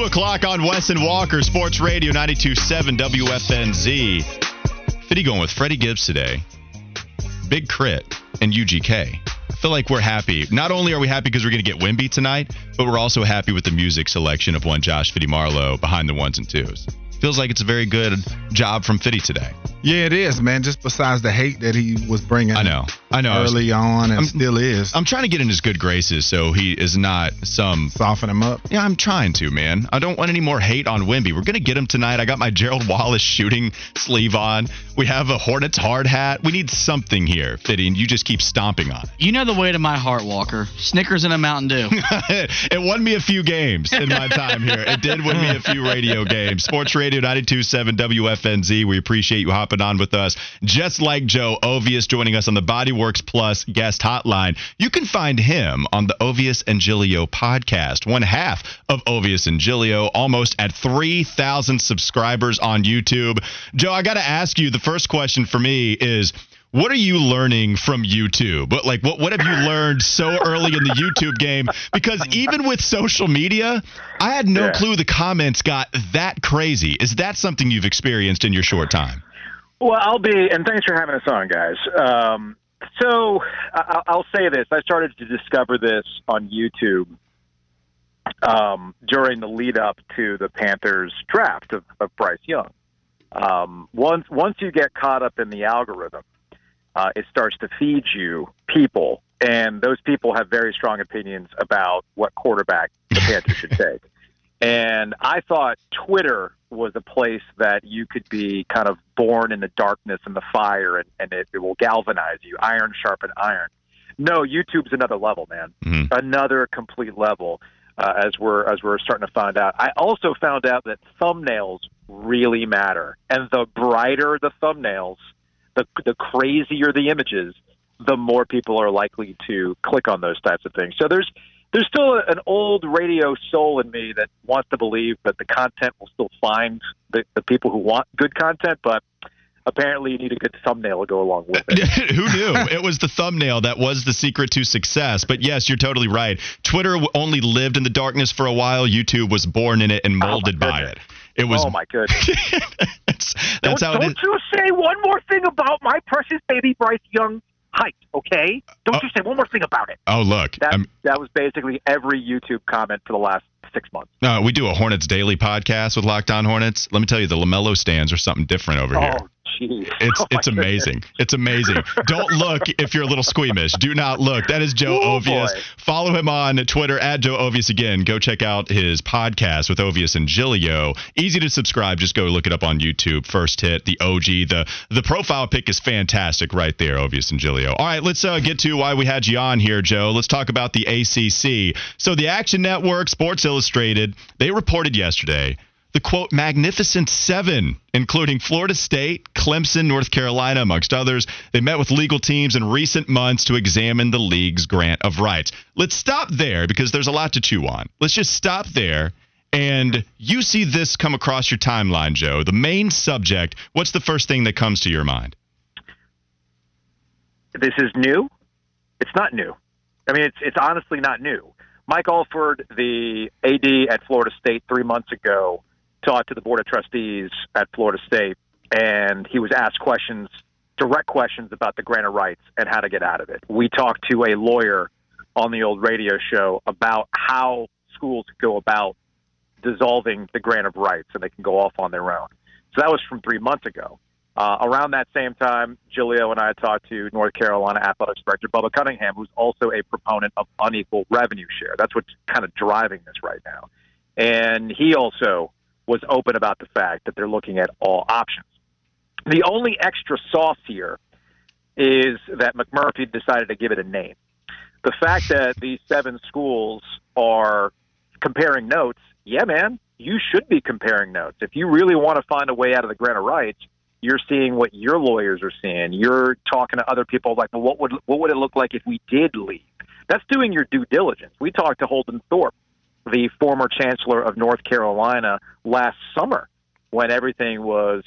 2 o'clock on Wes and Walker, Sports Radio 92.7 WFNZ. Fitty going with Freddie Gibbs today. Big K.R.I.T. and UGK. I feel like we're happy. Not only are we happy because we're going to get Wemby tonight, but we're also happy with the music selection of one Josh Fitty Marlowe behind the ones and twos. Feels like it's a very good job from Fitty today. Yeah, it is, man. Just besides the hate that he was bringing. I know. I know. Early on and I'm- still is. I'm trying to get in his good graces so he is not some Soften him up. Yeah, I'm trying to, man. I don't want any more hate on Wemby. We're gonna get him tonight. I got my Gerald Wallace shooting sleeve on. We have a Hornets hard hat. We need something here, Fitty, and you just keep stomping on You know the way to my heart, Walker. Snickers and a Mountain Dew. it. it won me a few games in my time here. It did win me a few radio games. Sports Radio 92.7 WFNZ. We appreciate you hopping on with us. Just like Joe Ovies joining us on the Bodyworks Plus guest hotline. You can find him on the Ovies and Giglio podcast. One half of Ovies and Giglio, almost at 3,000 subscribers on YouTube. Joe, I got to ask you the first question for me is what are you learning from YouTube? What like what what have you learned so early in the YouTube game? Because even with social media, I had no Yeah. clue the comments got that crazy. Is that something you've experienced in your short time? Well, I'll be, and thanks for having us on, guys. Um, so I'll say this: I started to discover this on YouTube um, during the lead up to the Panthers draft of, of Bryce Young. Um, once once you get caught up in the algorithm, uh, it starts to feed you people, and those people have very strong opinions about what quarterback the Panthers should take. And I thought Twitter was a place that you could be kind of born in the darkness and the fire, and, and it, it will galvanize you. Iron sharpen iron. No, YouTube's another level, man. Mhm. Another complete level. Uh, as we're as we're starting to find out, I also found out that thumbnails really matter, and the brighter the thumbnails, the the crazier the images, the more people are likely to click on those types of things. So there's there's still an old radio soul in me that wants to believe that the content will still find the, the people who want good content, but apparently you need a good thumbnail to go along with it. Who knew? it was the thumbnail that was the secret to success. But yes, you're totally right. Twitter only lived in the darkness for a while. YouTube was born in it and oh, molded by it. It was. oh my goodness! that's that's don't how it is. don't you say one more thing about my precious baby Bryce Young height, okay? Don't Oh. you say one more thing about it. Oh look, That I'm, that was basically every YouTube comment for the last six months. no, we do a Hornets daily podcast with Locked On Hornets. Let me tell you, the Lamelo stands are something different over oh, here. Jeez. It's Oh, it's amazing. It's amazing. Don't look if you're a little squeamish. Do not look. That is Joe Oh, Ovies. boy. Follow him on Twitter at Joe Ovies again. Go check out his podcast with Ovies and Giglio. Easy to subscribe. Just go look it up on YouTube. First hit the OG. The the profile pic is fantastic right there, Ovies and Giglio. All right, let's uh, get to why we had you on here, Joe. Let's talk about the ACC. So the Action Network, Sports Illustrated, they reported yesterday the quote magnificent seven including florida state clemson north carolina amongst others they met with legal teams in recent months to examine the league's grant of rights let's stop there because there's a lot to chew on let's just stop there and you see this come across your timeline joe the main subject what's the first thing that comes to your mind this is new. It's not new. I mean, it's it's honestly not new. Mike Alford, the AD at Florida State three months ago, talked to the board of trustees at Florida State, and he was asked questions, direct questions about the grant of rights and how to get out of it. We talked to a lawyer on the old radio show about how schools go about dissolving the grant of rights, and they can go off on their own. So that was from three months ago. Uh, around that same time, Giglio and I talked to North Carolina Athletics Director Bubba Cunningham, who's also a proponent of unequal revenue share. That's what's kind of driving this right now. And he also was open about the fact that they're looking at all options. The only extra sauce here is that McMurphy decided to give it a name. The fact that these seven schools are comparing notes, yeah, man, you should be comparing notes. If you really want to find a way out of the grant of rights, you're seeing what your lawyers are seeing. You're talking to other people like, well, what would what would it look like if we did leave? That's doing your due diligence. We talked to Holden Thorp, the former chancellor of North Carolina, last summer when everything was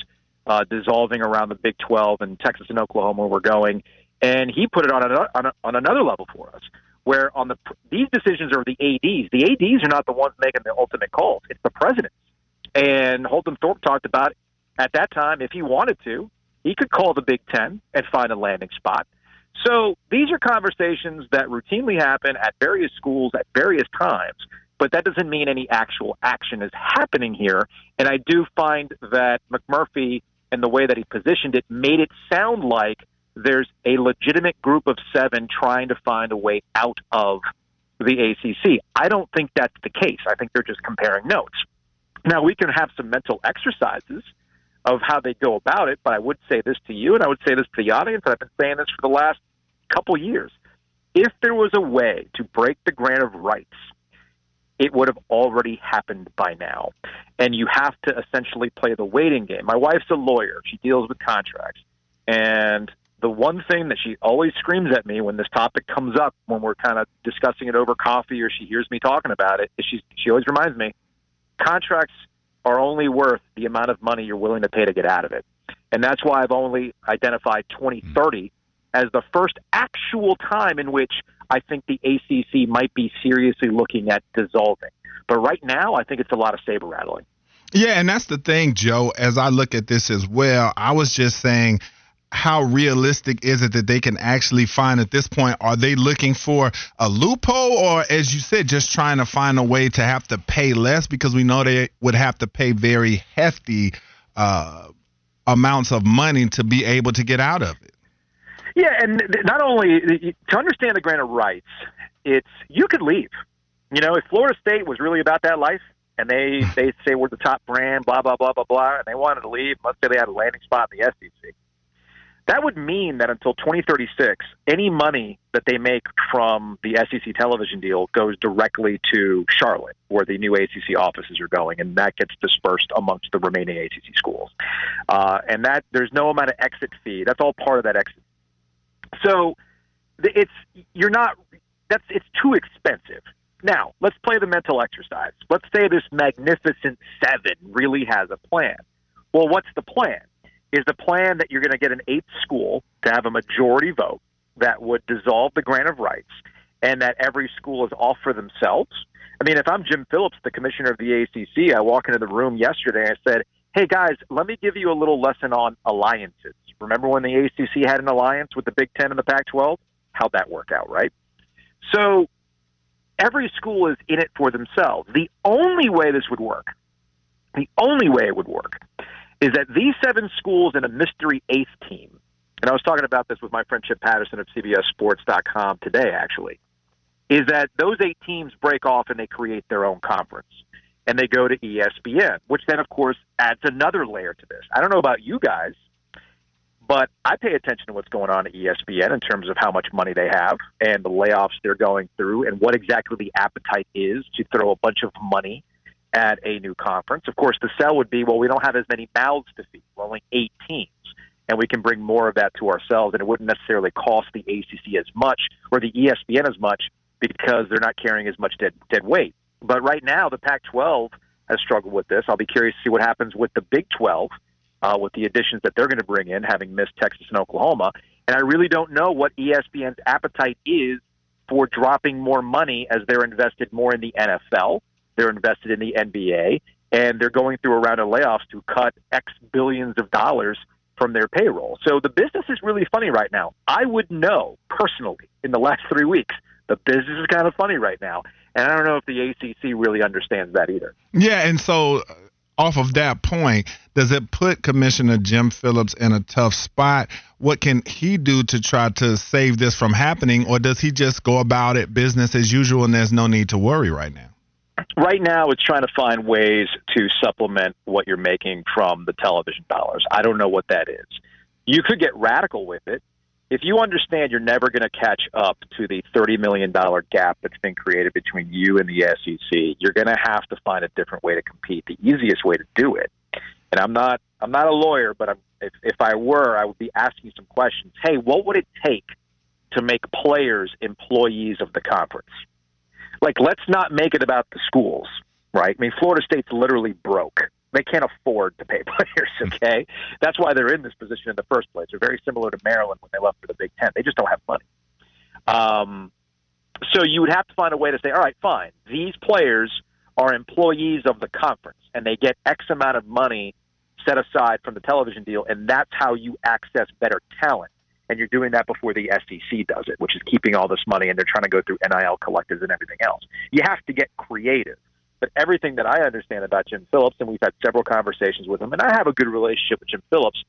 uh, dissolving around the Big 12 and Texas and Oklahoma were going, and he put it on, another, on, a, on another level for us. where on the these decisions are the ads. The ads are not the ones making the ultimate calls. It's the presidents. And Holden Thorp talked about at that time if he wanted to, he could call the Big Ten and find a landing spot. So these are conversations that routinely happen at various schools at various times, but that doesn't mean any actual action is happening here. And I do find that McMurphy and the way that he positioned it made it sound like there's a legitimate group of seven trying to find a way out of the ACC. I don't think that's the case. I think they're just comparing notes. Now, we can have some mental exercises of how they go about it. But I would say this to you, and I would say this to the audience. I've been saying this for the last couple years. If there was a way to break the grant of rights, it would have already happened by now. And you have to essentially play the waiting game. My wife's a lawyer. She deals with contracts. And the one thing that she always screams at me when this topic comes up, when we're kind of discussing it over coffee or she hears me talking about it, is she, she always reminds me contracts are only worth the amount of money you're willing to pay to get out of it. And that's why I've only identified 2030 hmm. as the first actual time in which I think the ACC might be seriously looking at dissolving. But right now, I think it's a lot of saber rattling. Yeah, and that's the thing, Joe. As I look at this as well, I was just saying how realistic is it that they can actually find at this point? Are they looking for a loophole, or as you said, just trying to find a way to have to pay less because we know they would have to pay very hefty uh, amounts of money to be able to get out of it? Yeah, and not only to understand the grant of rights, it's you could leave. You know, if Florida State was really about that life, and they they say we're the top brand, blah blah blah blah blah, and they wanted to leave, let's say they had a landing spot in the SEC that would mean that until 2036, any money that they make from the SEC television deal goes directly to Charlotte, where the new ACC offices are going, and that gets dispersed amongst the remaining ACC schools. Uh, and that there's no amount of exit fee. That's all part of that exit. So it's you're not. That's it's too expensive. Now let's play the mental exercise. Let's say this magnificent seven really has a plan. Well, what's the plan? is the plan that you're going to get an eighth school to have a majority vote that would dissolve the grant of rights and that every school is off for themselves. I mean, if I'm Jim Phillips, the commissioner of the ACC, I walk into the room yesterday and I said, hey guys, let me give you a little lesson on alliances. Remember when the ACC had an alliance with the Big Ten and the Pac 12? How'd that work out, right? So every school is in it for themselves. The only way this would work, the only way it would work is that these seven schools and a mystery eighth team, and I was talking about this with my friend Chip Patterson of CBSSports.com today, actually, is that those eight teams break off and they create their own conference. And they go to ESPN, which then, of course, adds another layer to this. I don't know about you guys, but I pay attention to what's going on at ESPN in terms of how much money they have and the layoffs they're going through and what exactly the appetite is to throw a bunch of money at a new conference. Of course, the sell would be, well, we don't have as many mouths to feed. We're only eight teams, and we can bring more of that to ourselves, and it wouldn't necessarily cost the ACC as much or the ESPN as much because they're not carrying as much dead, dead weight. But right now, the Pac-12 has struggled with this. I'll be curious to see what happens with the Big 12 uh, with the additions that they're going to bring in, having missed Texas and Oklahoma. And I really don't know what ESPN's appetite is for dropping more money as they're invested more in the NFL they're invested in the NBA, and they're going through a round of layoffs to cut X billions of dollars from their payroll. So the business is really funny right now. I would know personally in the last three weeks the business is kind of funny right now. And I don't know if the ACC really understands that either. Yeah, and so off of that point, does it put Commissioner Jim Phillips in a tough spot? What can he do to try to save this from happening, or does he just go about it business as usual and there's no need to worry right now? right now it's trying to find ways to supplement what you're making from the television dollars. I don't know what that is. You could get radical with it. If you understand you're never going to catch up to the $30 million gap that's been created between you and the SEC, you're going to have to find a different way to compete. The easiest way to do it, and I'm not, I'm not a lawyer, but I'm, if, if I were, I would be asking some questions. Hey, what would it take to make players employees of the conference? like let's not make it about the schools, right? I mean, Florida State's literally broke. They can't afford to pay players. Okay, that's why they're in this position in the first place. They're very similar to Maryland when they left for the Big Ten. They just don't have money. Um, So you would have to find a way to say, all right, fine, these players are employees of the conference and they get X amount of money set aside from the television deal, and that's how you access better talent. And you're doing that before the SEC does it, which is keeping all this money, and they're trying to go through NIL collectives and everything else. You have to get creative. But everything that I understand about Jim Phillips, and we've had several conversations with him, and I have a good relationship with Jim Phillips,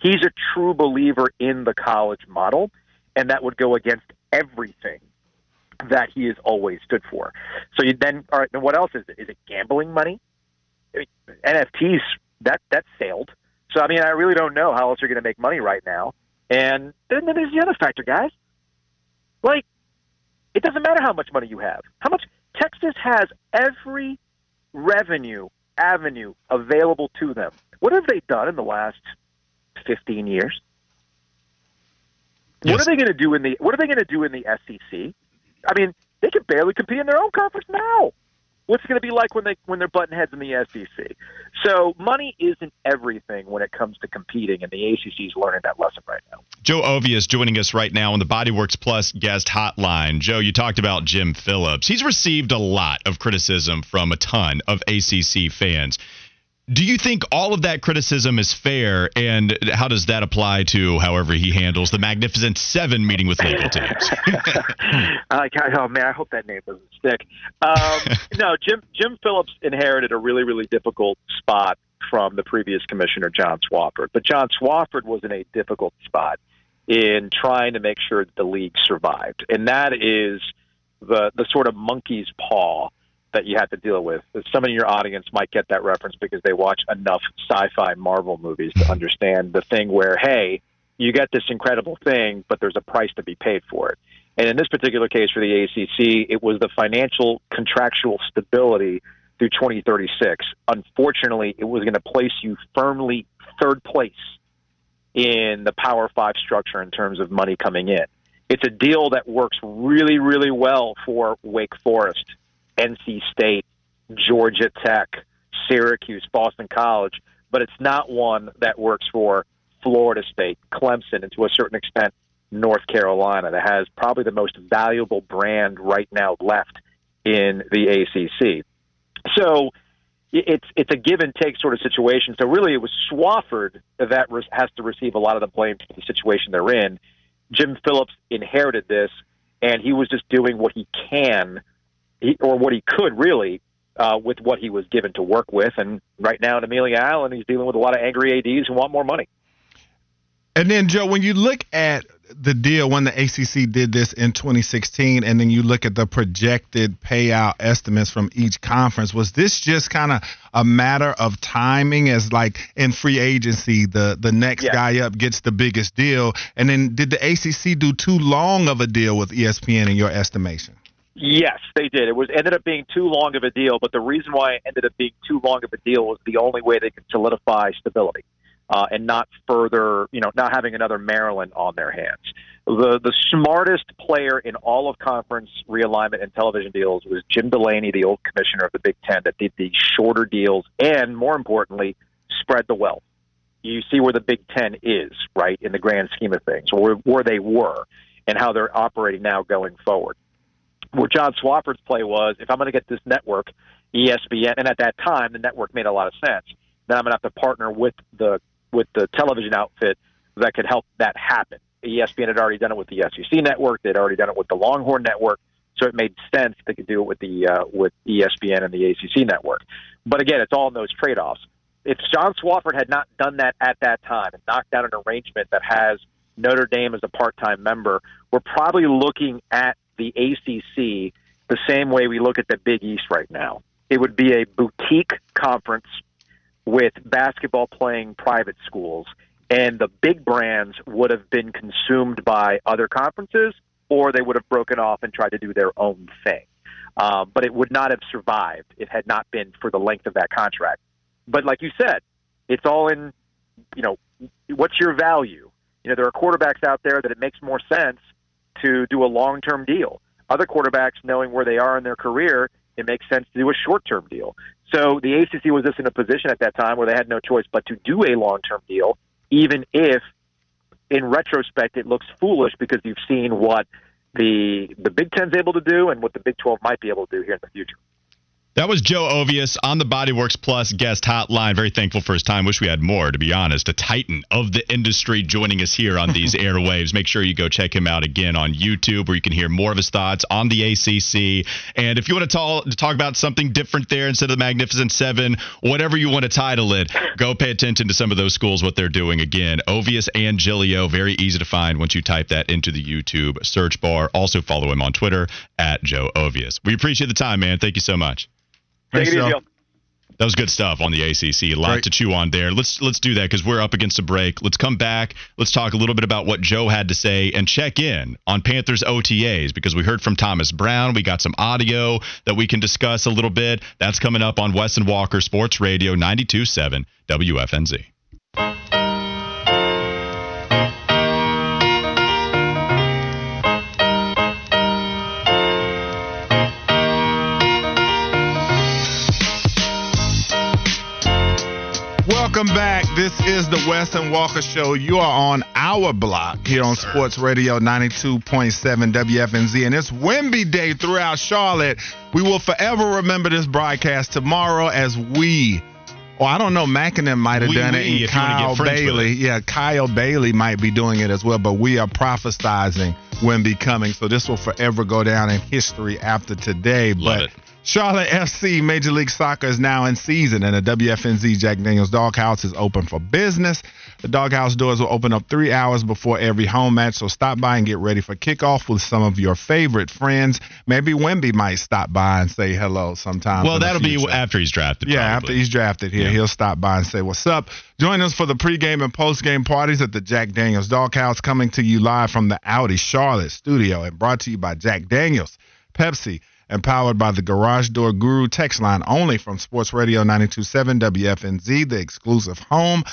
he's a true believer in the college model, and that would go against everything that he has always stood for. So you then, all right, then what else is it? Is it gambling money? I mean, NFTs that that sailed. So I mean, I really don't know how else you're going to make money right now. And then, then there's the other factor, guys. Like, it doesn't matter how much money you have. How much Texas has every revenue avenue available to them. What have they done in the last 15 years? Yes. What are they going to do in the What are they going to do in the SEC? I mean, they can barely compete in their own conference now. What's it going to be like when they when they're button heads in the SEC? So money isn't everything when it comes to competing, and the ACC is learning that lesson right now. Joe Ovies joining us right now on the Bodyworks Plus guest hotline. Joe, you talked about Jim Phillips. He's received a lot of criticism from a ton of ACC fans. Do you think all of that criticism is fair, and how does that apply to however he handles the Magnificent Seven meeting with legal teams? uh, oh man, I hope that name doesn't stick. Um, no, Jim Jim Phillips inherited a really really difficult spot from the previous commissioner John Swofford, but John Swofford was in a difficult spot in trying to make sure that the league survived, and that is the the sort of monkey's paw that you have to deal with. Some of your audience might get that reference because they watch enough sci-fi Marvel movies to understand the thing where, hey, you get this incredible thing, but there's a price to be paid for it. And in this particular case for the ACC, it was the financial contractual stability through 2036. Unfortunately, it was going to place you firmly third place in the Power Five structure in terms of money coming in. It's a deal that works really, really well for Wake Forest NC State, Georgia Tech, Syracuse, Boston College, but it's not one that works for Florida State, Clemson, and to a certain extent, North Carolina, that has probably the most valuable brand right now left in the ACC. So it's it's a give and take sort of situation. So really, it was Swofford that has to receive a lot of the blame for the situation they're in. Jim Phillips inherited this, and he was just doing what he can he, or what he could really uh, with what he was given to work with. And right now in Amelia Island, he's dealing with a lot of angry ads who want more money. And then, Joe, when you look at the deal when the ACC did this in 2016, and then you look at the projected payout estimates from each conference, was this just kind of a matter of timing as like in free agency, the, the next yeah. guy up gets the biggest deal? And then did the ACC do too long of a deal with ESPN in your estimation? Yes, they did. It was ended up being too long of a deal, but the reason why it ended up being too long of a deal was the only way they could solidify stability uh, and not further, you know, not having another Maryland on their hands. The the smartest player in all of conference realignment and television deals was Jim Delaney, the old commissioner of the Big Ten, that did the shorter deals and, more importantly, spread the wealth. You see where the Big Ten is, right, in the grand scheme of things, or where they were, and how they're operating now going forward where John Swofford's play was, if I'm going to get this network, ESPN, and at that time the network made a lot of sense. Then I'm going to have to partner with the with the television outfit that could help that happen. ESPN had already done it with the SEC network; they'd already done it with the Longhorn network, so it made sense they could do it with the uh, with ESPN and the ACC network. But again, it's all in those trade offs. If John Swofford had not done that at that time and knocked down an arrangement that has Notre Dame as a part time member, we're probably looking at the ACC the same way we look at the Big East right now. It would be a boutique conference with basketball playing private schools, and the big brands would have been consumed by other conferences, or they would have broken off and tried to do their own thing. Um, but it would not have survived if it had not been for the length of that contract. But like you said, it's all in, you know, what's your value? You know, there are quarterbacks out there that it makes more sense to do a long term deal. Other quarterbacks, knowing where they are in their career, it makes sense to do a short term deal. So the ACC was just in a position at that time where they had no choice but to do a long term deal, even if in retrospect it looks foolish because you've seen what the the Big Ten's able to do and what the Big 12 might be able to do here in the future. That was Joe Ovies on the Bodyworks Plus guest hotline. Very thankful for his time. Wish we had more, to be honest. A titan of the industry joining us here on these airwaves. Make sure you go check him out again on YouTube where you can hear more of his thoughts on the ACC. And if you want to talk, talk about something different there instead of the Magnificent Seven, whatever you want to title it, go pay attention to some of those schools, what they're doing. Again, Ovies and Giglio, very easy to find once you type that into the YouTube search bar. Also follow him on Twitter at Joe Ovies. We appreciate the time, man. Thank you so much. Take it easy. That was good stuff on the ACC. A lot Great. to chew on there. Let's let's do that because we're up against a break. Let's come back. Let's talk a little bit about what Joe had to say and check in on Panthers OTAs because we heard from Thomas Brown. We got some audio that we can discuss a little bit. That's coming up on Wes and Walker Sports Radio 92.7 WFNZ. Welcome back. This is the Wes and Walker Show. You are on our block here on Sports Radio 92.7 WFNZ, and it's Wemby Day throughout Charlotte. We will forever remember this broadcast tomorrow as we. Well, I don't know. Mack and them might have We- done it, and if you wanna Kyle Bailey. Yeah, Kyle Bailey might be doing it as well. But we are prophesizing Wemby coming, so this will forever go down in history after today. Love but it. Charlotte FC Major League Soccer is now in season, and the WFNZ Jack Daniels Doghouse is open for business. The doghouse doors will open up three hours before every home match, so stop by and get ready for kickoff with some of your favorite friends. Maybe Wemby might stop by and say hello sometime. Well, that'll be after he's drafted. Yeah, probably. after he's drafted here, Yeah. he'll stop by and say what's up. Join us for the pregame and postgame parties at the Jack Daniels Doghouse, coming to you live from the Audi Charlotte studio and brought to you by Jack Daniels, Pepsi, and powered by the Garage Door Guru text line only from Sports Radio 927 WFNZ, the exclusive home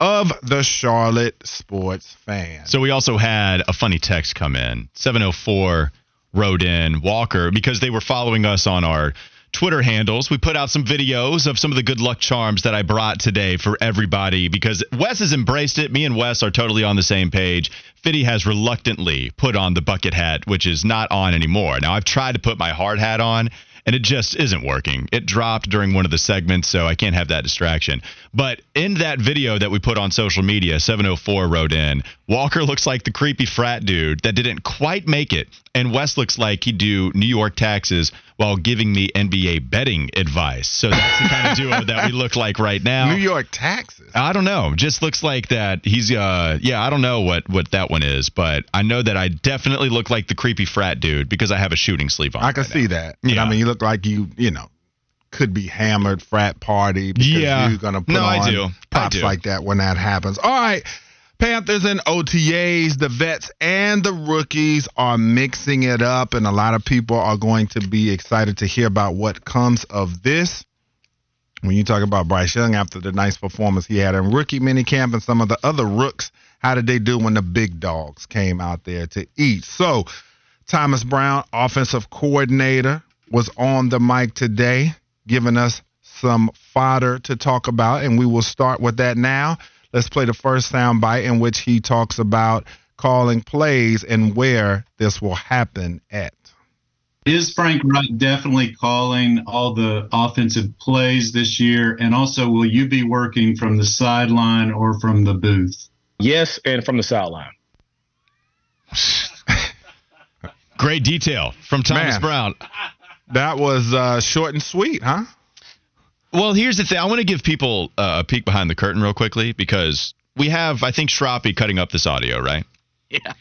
of the Charlotte sports fan. So we also had a funny text come in. 704 wrote in Walker because they were following us on our Twitter handles. We put out some videos of some of the good luck charms that I brought today for everybody because Wes has embraced it. Me and Wes are totally on the same page. Fitty has reluctantly put on the bucket hat, which is not on anymore. Now I've tried to put my hard hat on and it just isn't working. It dropped during one of the segments, so I can't have that distraction. But in that video that we put on social media, 704 wrote in, Walker looks like the creepy frat dude that didn't quite make it, and Wes looks like he'd do New York taxes while giving me NBA betting advice. So that's the kind of duo that we look like right now. New York taxes. I don't know. Just looks like that. He's uh yeah, I don't know what what that one is, but I know that I definitely look like the creepy frat dude because I have a shooting sleeve on. I can right see now. that. Yeah. I mean, you look like you, you know, could be hammered frat party because Yeah. you're gonna put No, I on do. I props do. like that when that happens. All right. Panthers and OTAs, the vets and the rookies are mixing it up, and a lot of people are going to be excited to hear about what comes of this. When you talk about Bryce Young after the nice performance he had in rookie minicamp and some of the other rooks, how did they do when the big dogs came out there to eat? So, Thomas Brown, offensive coordinator, was on the mic today, giving us some fodder to talk about, and we will start with that now. Let's play the first sound bite in which he talks about calling plays and where this will happen at. Is Frank Reich definitely calling all the offensive plays this year? And also, will you be working from the sideline or from the booth? Yes, and from the sideline. Great detail from Thomas Man. Brown. That was uh, short and sweet, huh? Well, here's the thing. I want to give people uh, a peek behind the curtain real quickly because we have, I think, Shroppy cutting up this audio, right? Yeah.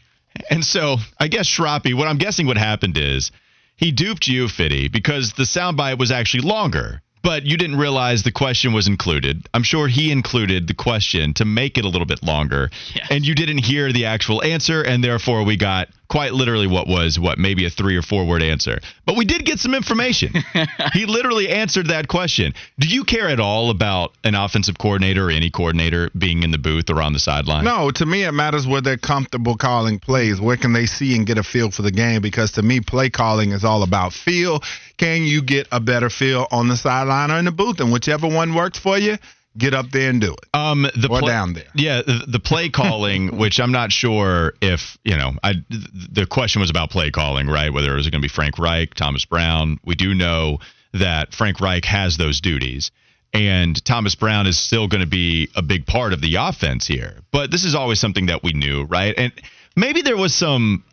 And so I guess Shroppy, what I'm guessing what happened is he duped you, Fitty, because the soundbite was actually longer, but you didn't realize the question was included. I'm sure he included the question to make it a little bit longer, Yes. and you didn't hear the actual answer, and therefore we got quite literally what was what maybe a three or four word answer. But we did get some information. he literally answered that question. Do you care at all about an offensive coordinator or any coordinator being in the booth or on the sideline? No, to me, it matters where they're comfortable calling plays. Where can they see and get a feel for the game? Because to me, play calling is all about feel. Can you get a better feel on the sideline or in the booth? And whichever one works for you, get up there and do it. Um, the or play, down there. Yeah, the, the play calling, which I'm not sure if you know. I the question was about play calling, right? Whether it was going to be Frank Reich, Thomas Brown. We do know that Frank Reich has those duties. And Thomas Brown is still going to be a big part of the offense here. But this is always something that we knew, right? And maybe there was some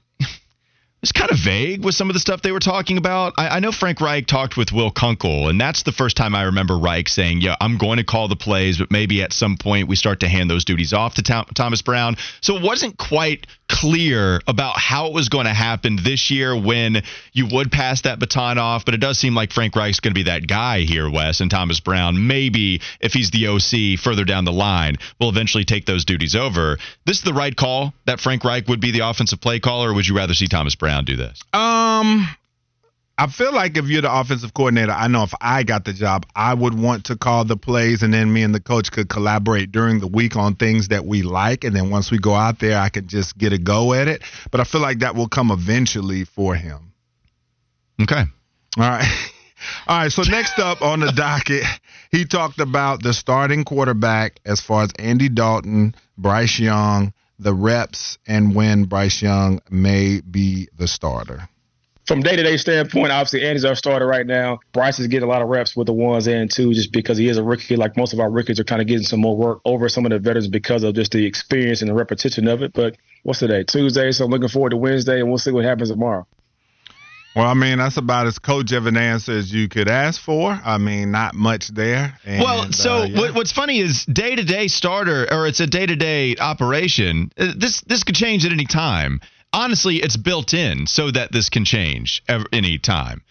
it's kind of vague with some of the stuff they were talking about. I, I, know Frank Reich talked with Will Kunkel, and that's the first time I remember Reich saying, "Yeah, I'm going to call the plays, but maybe at some point we start to hand those duties off to Tom, Thomas Brown." So it wasn't quite clear about how it was going to happen this year when you would pass that baton off. But it does seem like Frank Reich's going to be that guy here, Wes, and Thomas Brown. Maybe if he's the OC further down the line, will eventually take those duties over. This is the right call that Frank Reich would be the offensive play caller, or would you rather see Thomas Brown do this? Um, I feel like if you're the offensive coordinator, I know if I got the job, I would want to call the plays, and then me and the coach could collaborate during the week on things that we like, and then once we go out there, I could just get a go at it. But I feel like that will come eventually for him. Okay. All right. All right. So next up on the docket, he talked about the starting quarterback as far as Andy Dalton, Bryce Young, the reps, and when Bryce Young may be the starter from day to day standpoint, obviously Andy's our starter right now. Bryce is getting a lot of reps with the ones and two just because he is a rookie. Like most of our rookies are kind of getting some more work over some of the veterans because of just the experience and the repetition of it. But what's today? Tuesday. So I'm looking forward to Wednesday and we'll see what happens tomorrow. Well, I mean, that's about as coach of an answer as you could ask for. I mean, not much there. And, well, so uh, yeah. what's funny is day to day starter, or it's a day to day operation. Uh, this this could change at any time honestly, it's built in so that this can change any time.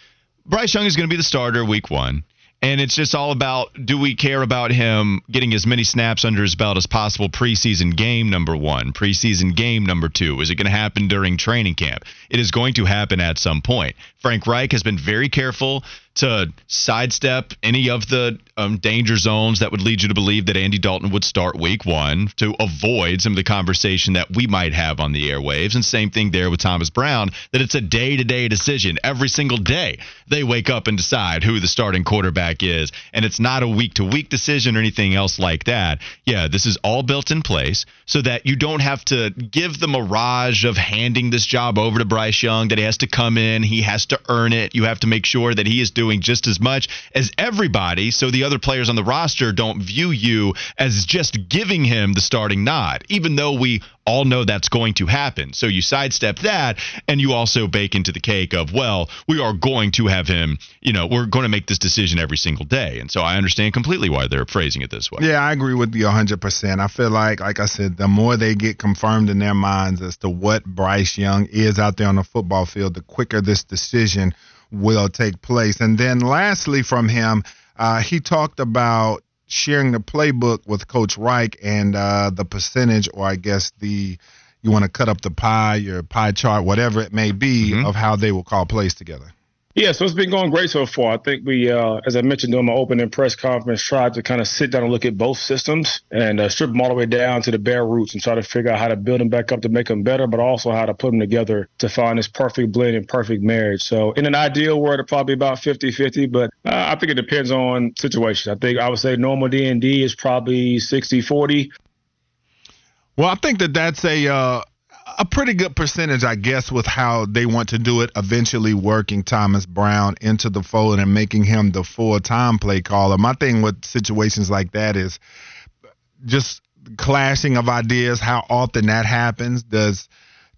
Bryce Young is going to be the starter week one. And it's just all about do we care about him getting as many snaps under his belt as possible preseason game number one, preseason game number two? Is it going to happen during training camp? It is going to happen at some point. Frank Reich has been very careful to sidestep any of the um, danger zones that would lead you to believe that Andy Dalton would start week one to avoid some of the conversation that we might have on the airwaves. And same thing there with Thomas Brown, that it's a day to day decision. Every single day they wake up and decide who the starting quarterback is. And it's not a week to week decision or anything else like that. Yeah, this is all built in place so that you don't have to give the mirage of handing this job over to Bryce Young, that he has to come in, he has to earn it. You have to make sure that he is doing doing just as much as everybody so the other players on the roster don't view you as just giving him the starting nod, even though we all know that's going to happen. So you sidestep that and you also bake into the cake of, well, we are going to have him, you know, we're going to make this decision every single day. And so I understand completely why they're phrasing it this way. Yeah, I agree with you 100%. I feel like, like I said, the more they get confirmed in their minds as to what Bryce Young is out there on the football field, the quicker this decision will take place. And then lastly, from him, uh, he talked about sharing the playbook with Coach Reich and uh, the percentage, or I guess the you want to cut up the pie, your pie chart, whatever it may be, mm-hmm. of how they will call plays together. Yeah, so it's been going great so far. I think we, uh, as I mentioned during my opening press conference, tried to kind of sit down and look at both systems and uh, strip them all the way down to the bare roots and try to figure out how to build them back up to make them better, but also how to put them together to find this perfect blend and perfect marriage. So in an ideal world, it's probably about 50-50, but uh, I think it depends on situation. I think I would say normal D&D is probably 60-40. Well, I think that that's a uh, a pretty good percentage, I guess, with how they want to do it. Eventually, working Thomas Brown into the fold and making him the full time play caller. My thing with situations like that is just clashing of ideas. How often that happens? Does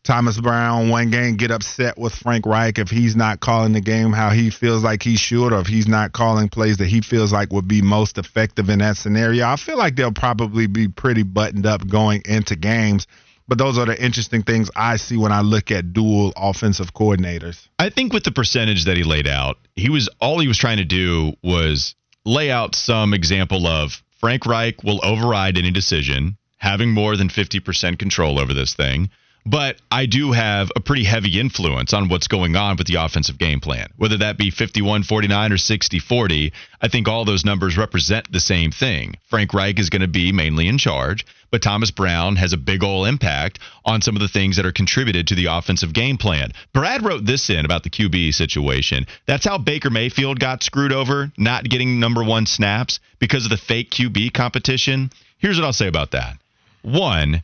Thomas Brown one game get upset with Frank Reich if he's not calling the game how he feels like he should, or if he's not calling plays that he feels like would be most effective in that scenario? I feel like they'll probably be pretty buttoned up going into games but those are the interesting things I see when I look at dual offensive coordinators. I think with the percentage that he laid out, he was all he was trying to do was lay out some example of Frank Reich will override any decision, having more than 50% control over this thing. But I do have a pretty heavy influence on what's going on with the offensive game plan. Whether that be 51 49 or 60 40, I think all those numbers represent the same thing. Frank Reich is going to be mainly in charge, but Thomas Brown has a big ol' impact on some of the things that are contributed to the offensive game plan. Brad wrote this in about the QB situation. That's how Baker Mayfield got screwed over, not getting number one snaps because of the fake QB competition. Here's what I'll say about that. One,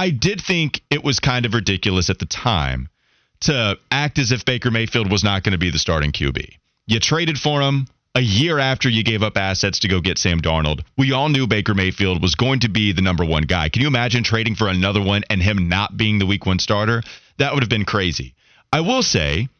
I did think it was kind of ridiculous at the time to act as if Baker Mayfield was not going to be the starting QB. You traded for him a year after you gave up assets to go get Sam Darnold. We all knew Baker Mayfield was going to be the number one guy. Can you imagine trading for another one and him not being the week one starter? That would have been crazy. I will say,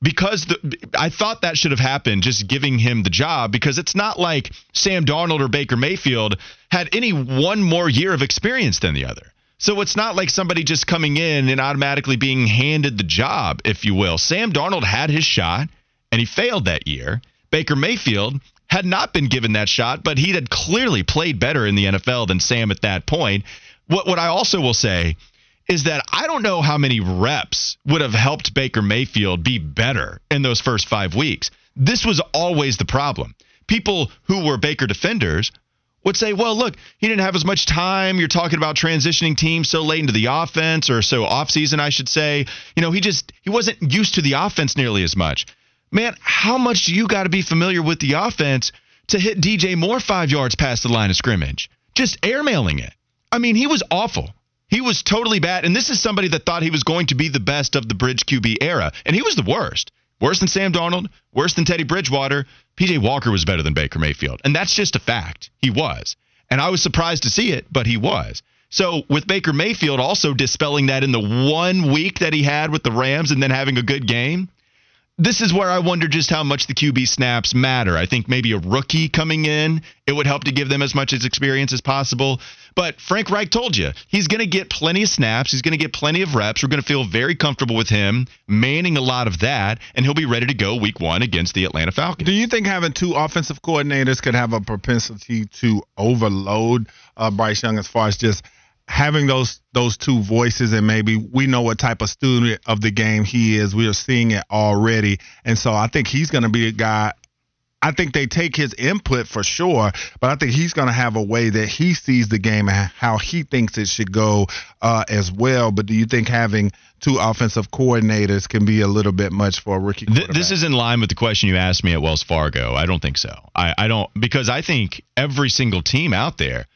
because the, I thought that should have happened just giving him the job because it's not like Sam Darnold or Baker Mayfield had any one more year of experience than the other. So it's not like somebody just coming in and automatically being handed the job, if you will. Sam Darnold had his shot and he failed that year. Baker Mayfield had not been given that shot, but he had clearly played better in the NFL than Sam at that point. What what I also will say is that I don't know how many reps would have helped Baker Mayfield be better in those first 5 weeks. This was always the problem. People who were Baker defenders would say, well, look, he didn't have as much time. You're talking about transitioning teams so late into the offense or so offseason, I should say. You know, he just he wasn't used to the offense nearly as much. Man, how much do you got to be familiar with the offense to hit DJ Moore five yards past the line of scrimmage? Just airmailing it. I mean, he was awful. He was totally bad. And this is somebody that thought he was going to be the best of the bridge QB era. And he was the worst. Worse than Sam Darnold, worse than Teddy Bridgewater. PJ Walker was better than Baker Mayfield. And that's just a fact. He was. And I was surprised to see it, but he was. So with Baker Mayfield also dispelling that in the one week that he had with the Rams and then having a good game, this is where I wonder just how much the QB snaps matter. I think maybe a rookie coming in, it would help to give them as much as experience as possible. But Frank Reich told you he's going to get plenty of snaps. He's going to get plenty of reps. We're going to feel very comfortable with him, manning a lot of that, and he'll be ready to go week one against the Atlanta Falcons. Do you think having two offensive coordinators could have a propensity to overload uh, Bryce Young as far as just – having those those two voices and maybe we know what type of student of the game he is. We are seeing it already, and so I think he's going to be a guy. I think they take his input for sure, but I think he's going to have a way that he sees the game and how he thinks it should go uh, as well. But do you think having two offensive coordinators can be a little bit much for a rookie? This is in line with the question you asked me at Wells Fargo. I don't think so. I, I don't because I think every single team out there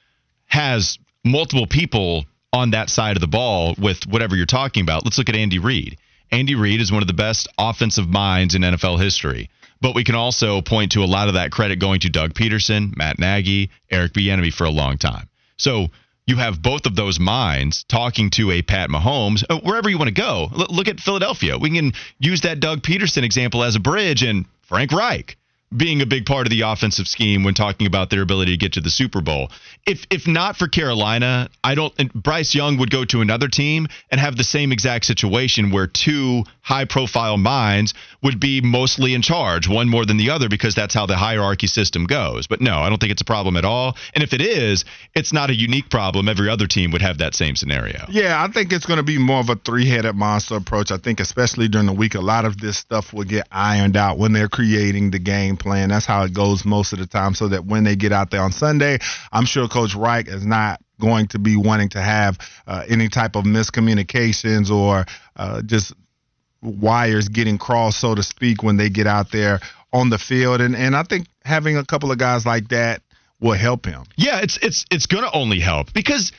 has multiple people on that side of the ball with whatever you're talking about. Let's look at Andy Reid. Andy Reid is one of the best offensive minds in NFL history. But we can also point to a lot of that credit going to Doug Pederson, Matt Nagy, Eric Bieniemy for a long time. So you have both of those minds talking to a Pat Mahomes uh, wherever you want to go. look at Philadelphia. We can use that Doug Pederson example as a bridge and Frank Reich being a big part of the offensive scheme when talking about their ability to get to the Super Bowl. If if not for Carolina, I don't Bryce Young would go to another team and have the same exact situation where two high profile minds would be mostly in charge, one more than the other because that's how the hierarchy system goes. But no, I don't think it's a problem at all. And if it is, it's not a unique problem. Every other team would have that same scenario. Yeah, I think it's going to be more of a three-headed monster approach. I think especially during the week a lot of this stuff will get ironed out when they're creating the game game plan. That's how it goes most of the time. So that when they get out there on Sunday, I'm sure Coach Reich is not going to be wanting to have uh, any type of miscommunications or uh, just wires getting crossed, so to speak, when they get out there on the field. And and I think having a couple of guys like that will help him. Yeah, it's it's it's going to only help because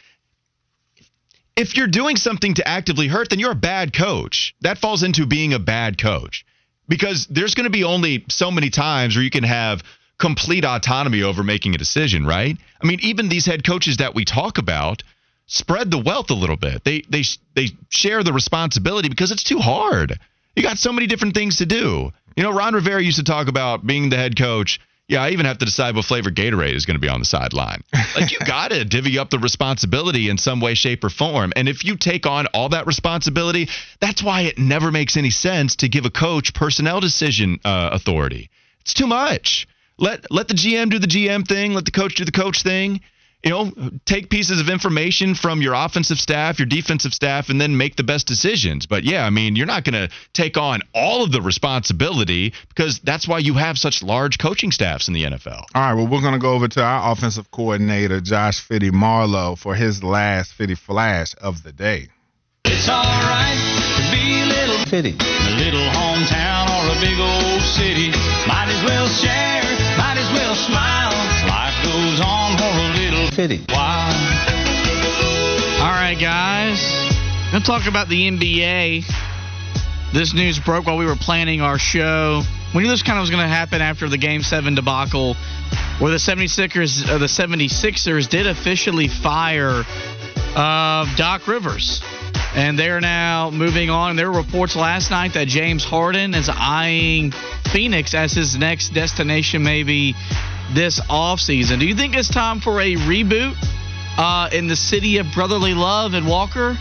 if you're doing something to actively hurt, then you're a bad coach. That falls into being a bad coach because there's going to be only so many times where you can have complete autonomy over making a decision, right? I mean, even these head coaches that we talk about spread the wealth a little bit. They they they share the responsibility because it's too hard. You got so many different things to do. You know, Ron Rivera used to talk about being the head coach yeah, I even have to decide what flavor Gatorade is going to be on the sideline. Like you got to divvy up the responsibility in some way, shape, or form. And if you take on all that responsibility, that's why it never makes any sense to give a coach personnel decision uh, authority. It's too much. Let let the GM do the GM thing. Let the coach do the coach thing. You know, take pieces of information from your offensive staff, your defensive staff, and then make the best decisions. But yeah, I mean, you're not going to take on all of the responsibility because that's why you have such large coaching staffs in the NFL. All right, well, we're going to go over to our offensive coordinator, Josh Fitty Marlowe, for his last Fitty Flash of the day. It's all right to be a little Fitty. a little hometown or a big old city. Might as well share, might as well smile. Goes on for a little Fitty. while. All right, guys. Let's talk about the NBA. This news broke while we were planning our show. We knew this kind of was going to happen after the Game 7 debacle where the 76ers, uh, the 76ers did officially fire uh, Doc Rivers. And they're now moving on. There were reports last night that James Harden is eyeing Phoenix as his next destination, maybe this offseason. Do you think it's time for a reboot uh, in the city of brotherly love and Walker?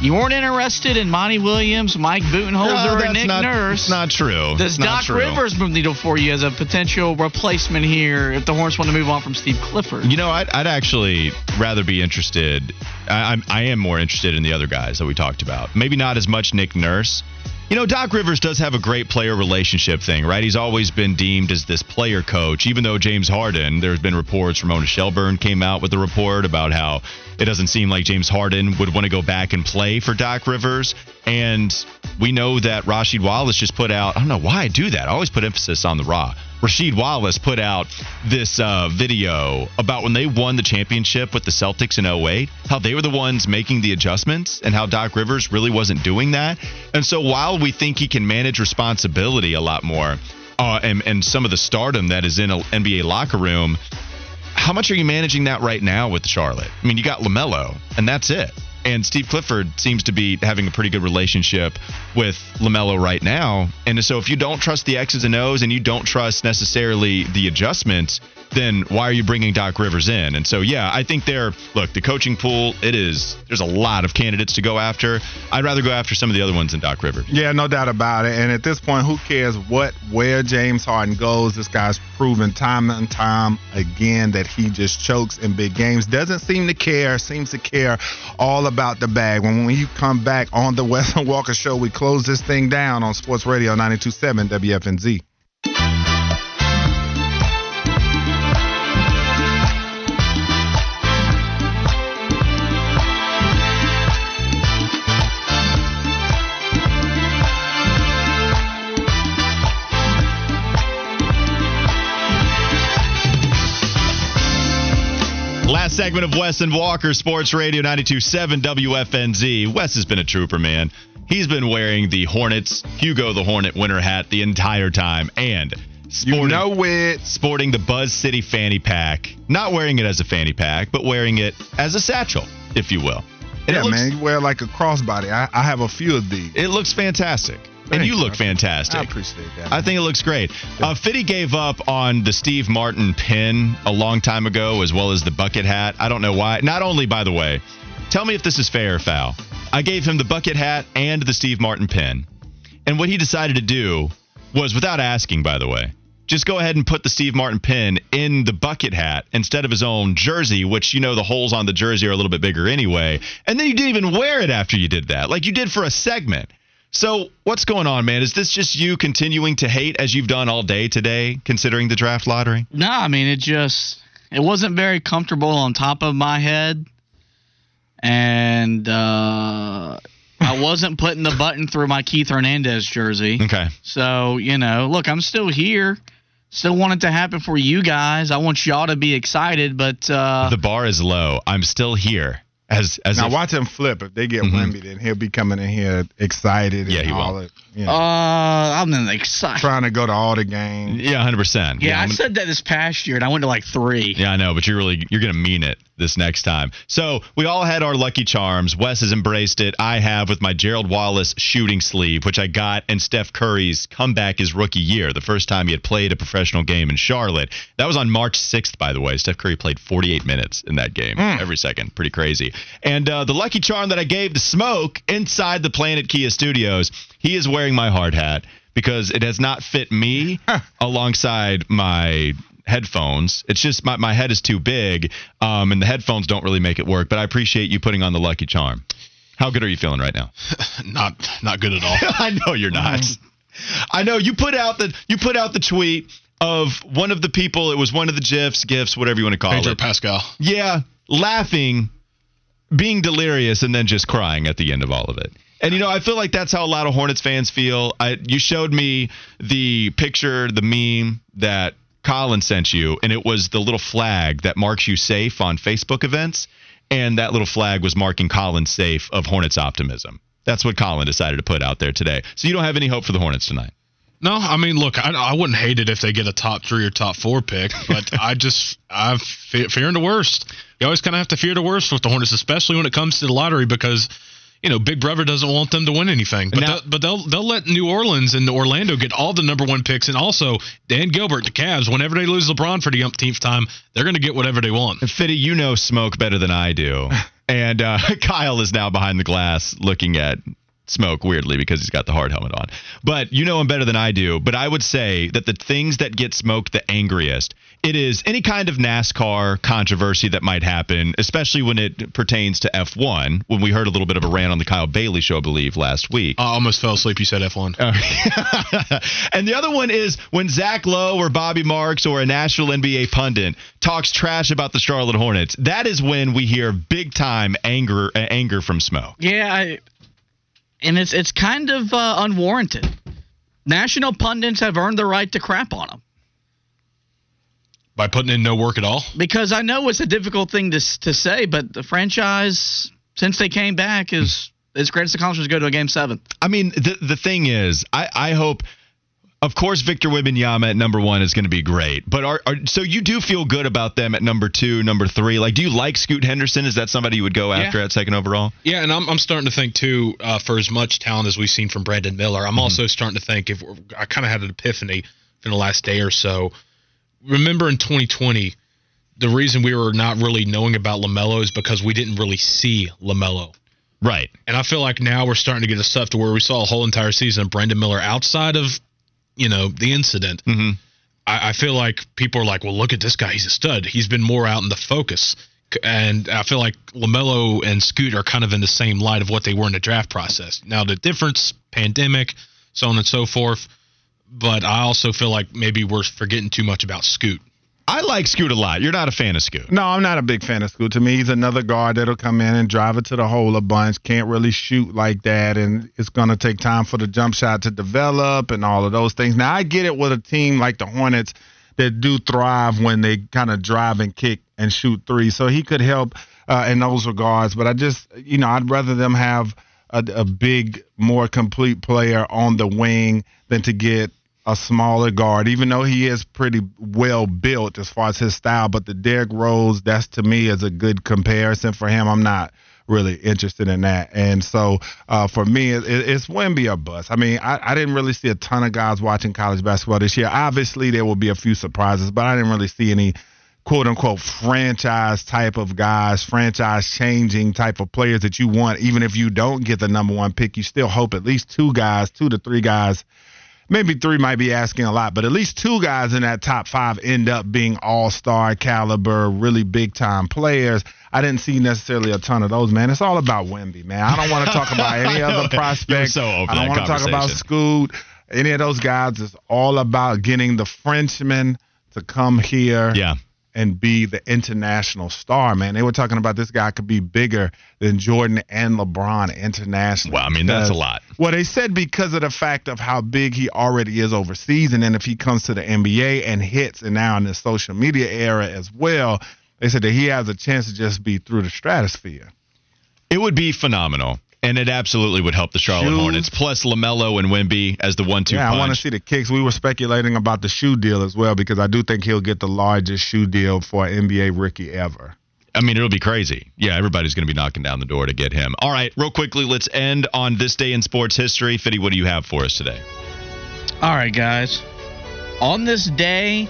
You weren't interested in Monty Williams, Mike Budenholzer, and Nick not, Nurse. Not true. Does not Doc true. Rivers move the needle for you as a potential replacement here if the Hornets want to move on from Steve Clifford? You know, I'd, I'd actually rather be interested. I, I'm, I am more interested in the other guys that we talked about. Maybe not as much Nick Nurse. You know, Doc Rivers does have a great player relationship thing, right? He's always been deemed as this player coach, even though James Harden, there's been reports, Ramona Shelburne came out with a report about how it doesn't seem like James Harden would want to go back and play for Doc Rivers. And we know that Rasheed Wallace just put out, I don't know why I do that. I always put emphasis on the raw. Rasheed Wallace put out this uh, video about when they won the championship with the Celtics in 08, how they were the ones making the adjustments and how Doc Rivers really wasn't doing that. And so while we think he can manage responsibility a lot more uh, and, and some of the stardom that is in an NBA locker room, how much are you managing that right now with Charlotte? I mean, you got LaMelo, and that's it. And Steve Clifford seems to be having a pretty good relationship with LaMelo right now. And so if you don't trust the X's and O's and you don't trust necessarily the adjustments, then why are you bringing Doc Rivers in? And so, yeah, I think they're, look, the coaching pool, it is, there's a lot of candidates to go after. I'd rather go after some of the other ones than Doc Rivers. Yeah, no doubt about it. And at this point, who cares what, where James Harden goes? This guy's proven time and time again that he just chokes in big games. Doesn't seem to care. Seems to care all about the bag. When you come back on the Weston Walker Show, we close this thing down on Sports Radio 92.7 WFNZ. Last segment of Wes and Walker Sports Radio 92.7 WFNZ. Wes has been a trooper, man. He's been wearing the Hornets, Hugo the Hornet winter hat the entire time and sporting, You know it. sporting the Buzz City fanny pack. Not wearing it as a fanny pack, but wearing it as a satchel, if you will. And Yeah, looks, man, you wear like a crossbody. I, I have a few of these. It looks fantastic. And you look fantastic. I appreciate that. I think it looks great. Uh, Fitty gave up on the Steve Martin pin a long time ago, as well as the bucket hat. I don't know why. Not only, by the way, tell me if this is fair or foul. I gave him the bucket hat and the Steve Martin pin. And what he decided to do was, without asking, by the way, just go ahead and put the Steve Martin pin in the bucket hat instead of his own jersey, which, you know, the holes on the jersey are a little bit bigger anyway. And then you didn't even wear it after you did that, like you did for a segment. So, what's going on, man? Is this just you continuing to hate as you've done all day today, considering the draft lottery? No, I mean it just it wasn't very comfortable on top of my head, and uh, I wasn't putting the button through my Keith Hernandez jersey. Okay. So you know, look, I'm still here. Still want it to happen for you guys. I want y'all to be excited, but uh, The bar is low. I'm still here. As as now if, watch him flip. If they get Mhm. Wemby, then he'll be coming in here excited. Yeah, and he will. all that, you know, uh, I'm excited. trying to go to all the games. yeah, hundred percent. Yeah, I I'm- said that this past year, and I went to like three. Yeah, I know, but you're really you're gonna mean it this next time. So we all had our lucky charms. Wes has embraced it. I have with my Gerald Wallace shooting sleeve, which I got, and Steph Curry's comeback his rookie year, the first time he had played a professional game in Charlotte. That was on March 6th, by the way. Steph Curry played 48 minutes in that game, every second, pretty crazy. And uh, the lucky charm that I gave to Smoke inside the Planet Kia Studios, he is wearing my hard hat because it has not fit me alongside my headphones. It's just my, my head is too big, um, and the headphones don't really make it work. But I appreciate you putting on the Lucky Charm. How good are you feeling right now? not not good at all. I know you're not. I know you put out the you put out the tweet of one of the people. It was one of the gifs, gifs, whatever you want to call Pedro it. Pascal. Yeah, laughing, being delirious, and then just crying at the end of all of it. And you know, I feel like that's how a lot of Hornets fans feel. I, you showed me the picture, the meme that Colin sent you, and it was the little flag that marks you safe on Facebook events, and that little flag was marking Colin safe of Hornets optimism. That's what Colin decided to put out there today. So you don't have any hope for the Hornets tonight. No, I mean, look, I, I wouldn't hate it if they get a top three or top four pick, but I just I'm fe- fearing the worst. You always kind of have to fear the worst with the Hornets, especially when it comes to the lottery, because you know Big Brother doesn't want them to win anything. But Now- they'll, but they'll they'll let New Orleans and Orlando get all the number one picks, and also Dan Gilbert, the Cavs. Whenever they lose LeBron for the umpteenth time, they're going to get whatever they want. And Fitty, you know smoke better than I do. And uh, Kyle is now behind the glass looking at smoke weirdly because he's got the hard helmet on. But you know him better than I do. But I would say that the things that get smoked the angriest, it is any kind of NASCAR controversy that might happen, especially when it pertains to F1. When we heard a little bit of a rant on the Kyle Bailey show, I believe, last week. I almost fell asleep. You said F1. and the other one is when Zach Lowe or Bobby Marks or a national NBA pundit talks trash about the Charlotte Hornets. That is when we hear big time anger uh, anger from Smoke. Yeah, I, and it's it's kind of uh, unwarranted. National pundits have earned the right to crap on them By putting in no work at all. because I know it's a difficult thing to to say, but the franchise since they came back is its greatest accomplishment is go to a game seven. I mean, the the thing is, I I hope. Of course, Victor Wembanyama at number one is going to be great, but are, are so you do feel good about them at number two, number three? Like, do you like Scoot Henderson? Is that somebody you would go after at second overall? Yeah, and I'm, I'm starting to think too. Uh, for as much talent as we've seen from Brandon Miller, I'm also starting to think if we're, I kind of had an epiphany in the last day or so. Remember in 2020, the reason we were not really knowing about Lamelo is because we didn't really see Lamelo. Right. And I feel like now we're starting to get a stuff to where we saw a whole entire season of Brandon Miller outside of, you know, the incident. Mm-hmm. I, I feel like people are like, well, look at this guy. He's a stud. He's been more out in the focus. And I feel like LaMelo and Scoot are kind of in the same light of what they were in the draft process. Now, the difference, pandemic, so on and so forth. But I also feel like maybe we're forgetting too much about Scoot. I like Scoot a lot. You're not a fan of Scoot. No, I'm not a big fan of Scoot. To me, he's another guard that'll come in and drive it to the hole a bunch. Can't really shoot like that, and it's going to take time for the jump shot to develop and all of those things. Now, I get it with a team like the Hornets that do thrive when they kind of drive and kick and shoot three. So he could help uh, in those regards. But I just, you know, I'd rather them have a, a big, more complete player on the wing than to get a smaller guard, even though he is pretty well built as far as his style. But the Derrick Rose, that's to me is a good comparison for him. I'm not really interested in that. And so uh, for me, it, it's Wemby or bust. I mean, I, I didn't really see a ton of guys watching college basketball this year. Obviously, there will be a few surprises, but I didn't really see any quote unquote franchise type of guys, franchise changing type of players that you want. Even if you don't get the number one pick, you still hope at least two guys, two to three guys maybe three might be asking a lot, but at least two guys in that top five end up being all star caliber, really big time players. I didn't see necessarily a ton of those, man. It's all about Wemby, man. I don't want to talk about any other prospects. So I don't want to talk about. Scoot, any of those guys. It's all about getting the Frenchman to come here Yeah. And be the international star, man. They were talking about this guy could be bigger than Jordan and LeBron internationally. Well, I mean, that's a lot. well, they said because of the fact of how big he already is overseas, and then if he comes to the NBA and hits, and now in the social media era as well, they said that he has a chance to just be through the stratosphere. It would be phenomenal. And it absolutely would help the Charlotte Shoes. Hornets. Plus LaMelo and Wemby as the one-two yeah, punch. I want to see the kicks. We were speculating about the shoe deal as well because I do think he'll get the largest shoe deal for an NBA rookie ever. I mean, it'll be crazy. Yeah, everybody's going to be knocking down the door to get him. All right, real quickly, let's end on this day in sports history. Fitty, what do you have for us today? All right, guys. On this day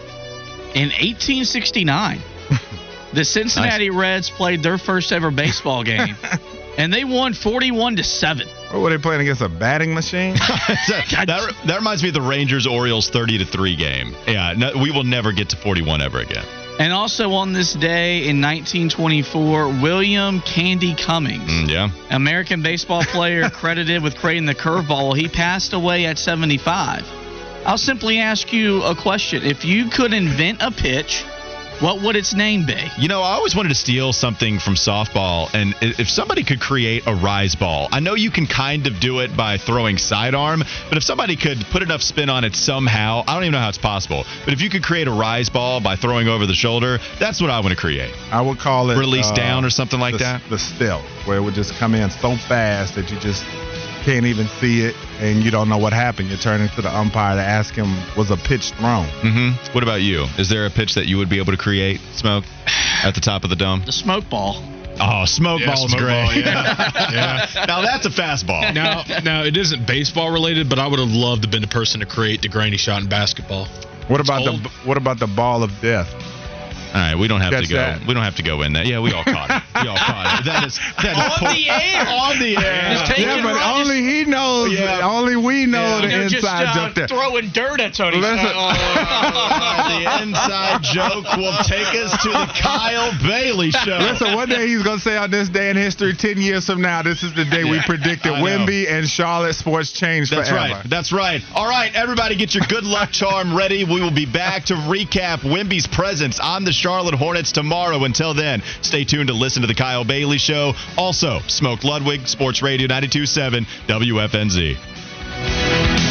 in 1869, the Cincinnati Reds played their first ever baseball game, and they won 41 to seven. What were they playing against a batting machine? that, that reminds me of the Rangers Orioles 30 to 3 game. Yeah, no, we will never get to 41 ever again. And also on this day in 1924, William Candy Cummings, Mm, yeah. American baseball player credited with creating the curveball, he passed away at 75. I'll simply ask you a question. If you could invent a pitch, what would its name be? You know, I always wanted to steal something from softball, and if somebody could create a rise ball, I know you can kind of do it by throwing sidearm, but if somebody could put enough spin on it somehow, I don't even know how it's possible. But if you could create a rise ball by throwing over the shoulder, that's what I want to create. I would call it Release uh, down or something like the, that. The stealth, where it would just come in so fast that you just can't even see it, and you don't know what happened. You turn to the umpire to ask him, "Was a pitch thrown?" Mm-hmm. What about you? Is there a pitch that you would be able to create, Smoke, at the top of the dome? The smoke ball. Oh, smoke Yeah, ball's smoke great. ball, yeah. Yeah. now that's a fastball. Now, now it isn't baseball related, but I would have loved to have been the person to create the granny shot in basketball. What about old. the What about the ball of death? All right, we don't have Catch to go. that. We don't have to go in that. Yeah, we all caught it. We all caught it. That is that is On poor- the air. On the air. Just yeah, but right- only he knows. Yeah. Only we know Yeah. the You know, just inside uh, joke there. throwing dirt at Tony. Listen- the inside joke will take us to the Kyle Bailey show. Listen, one day he's gonna say on this day in history, ten years from now, this is the day we predicted Wemby and Charlotte sports change That's forever. right. That's right. All right, everybody, get your good luck charm ready. We will be back to recap Wemby's presence on the Charlotte Hornets tomorrow. Until then, stay tuned to listen to The Kyle Bailey Show. Also, Smoke Ludwig, Sports Radio 927, WFNZ.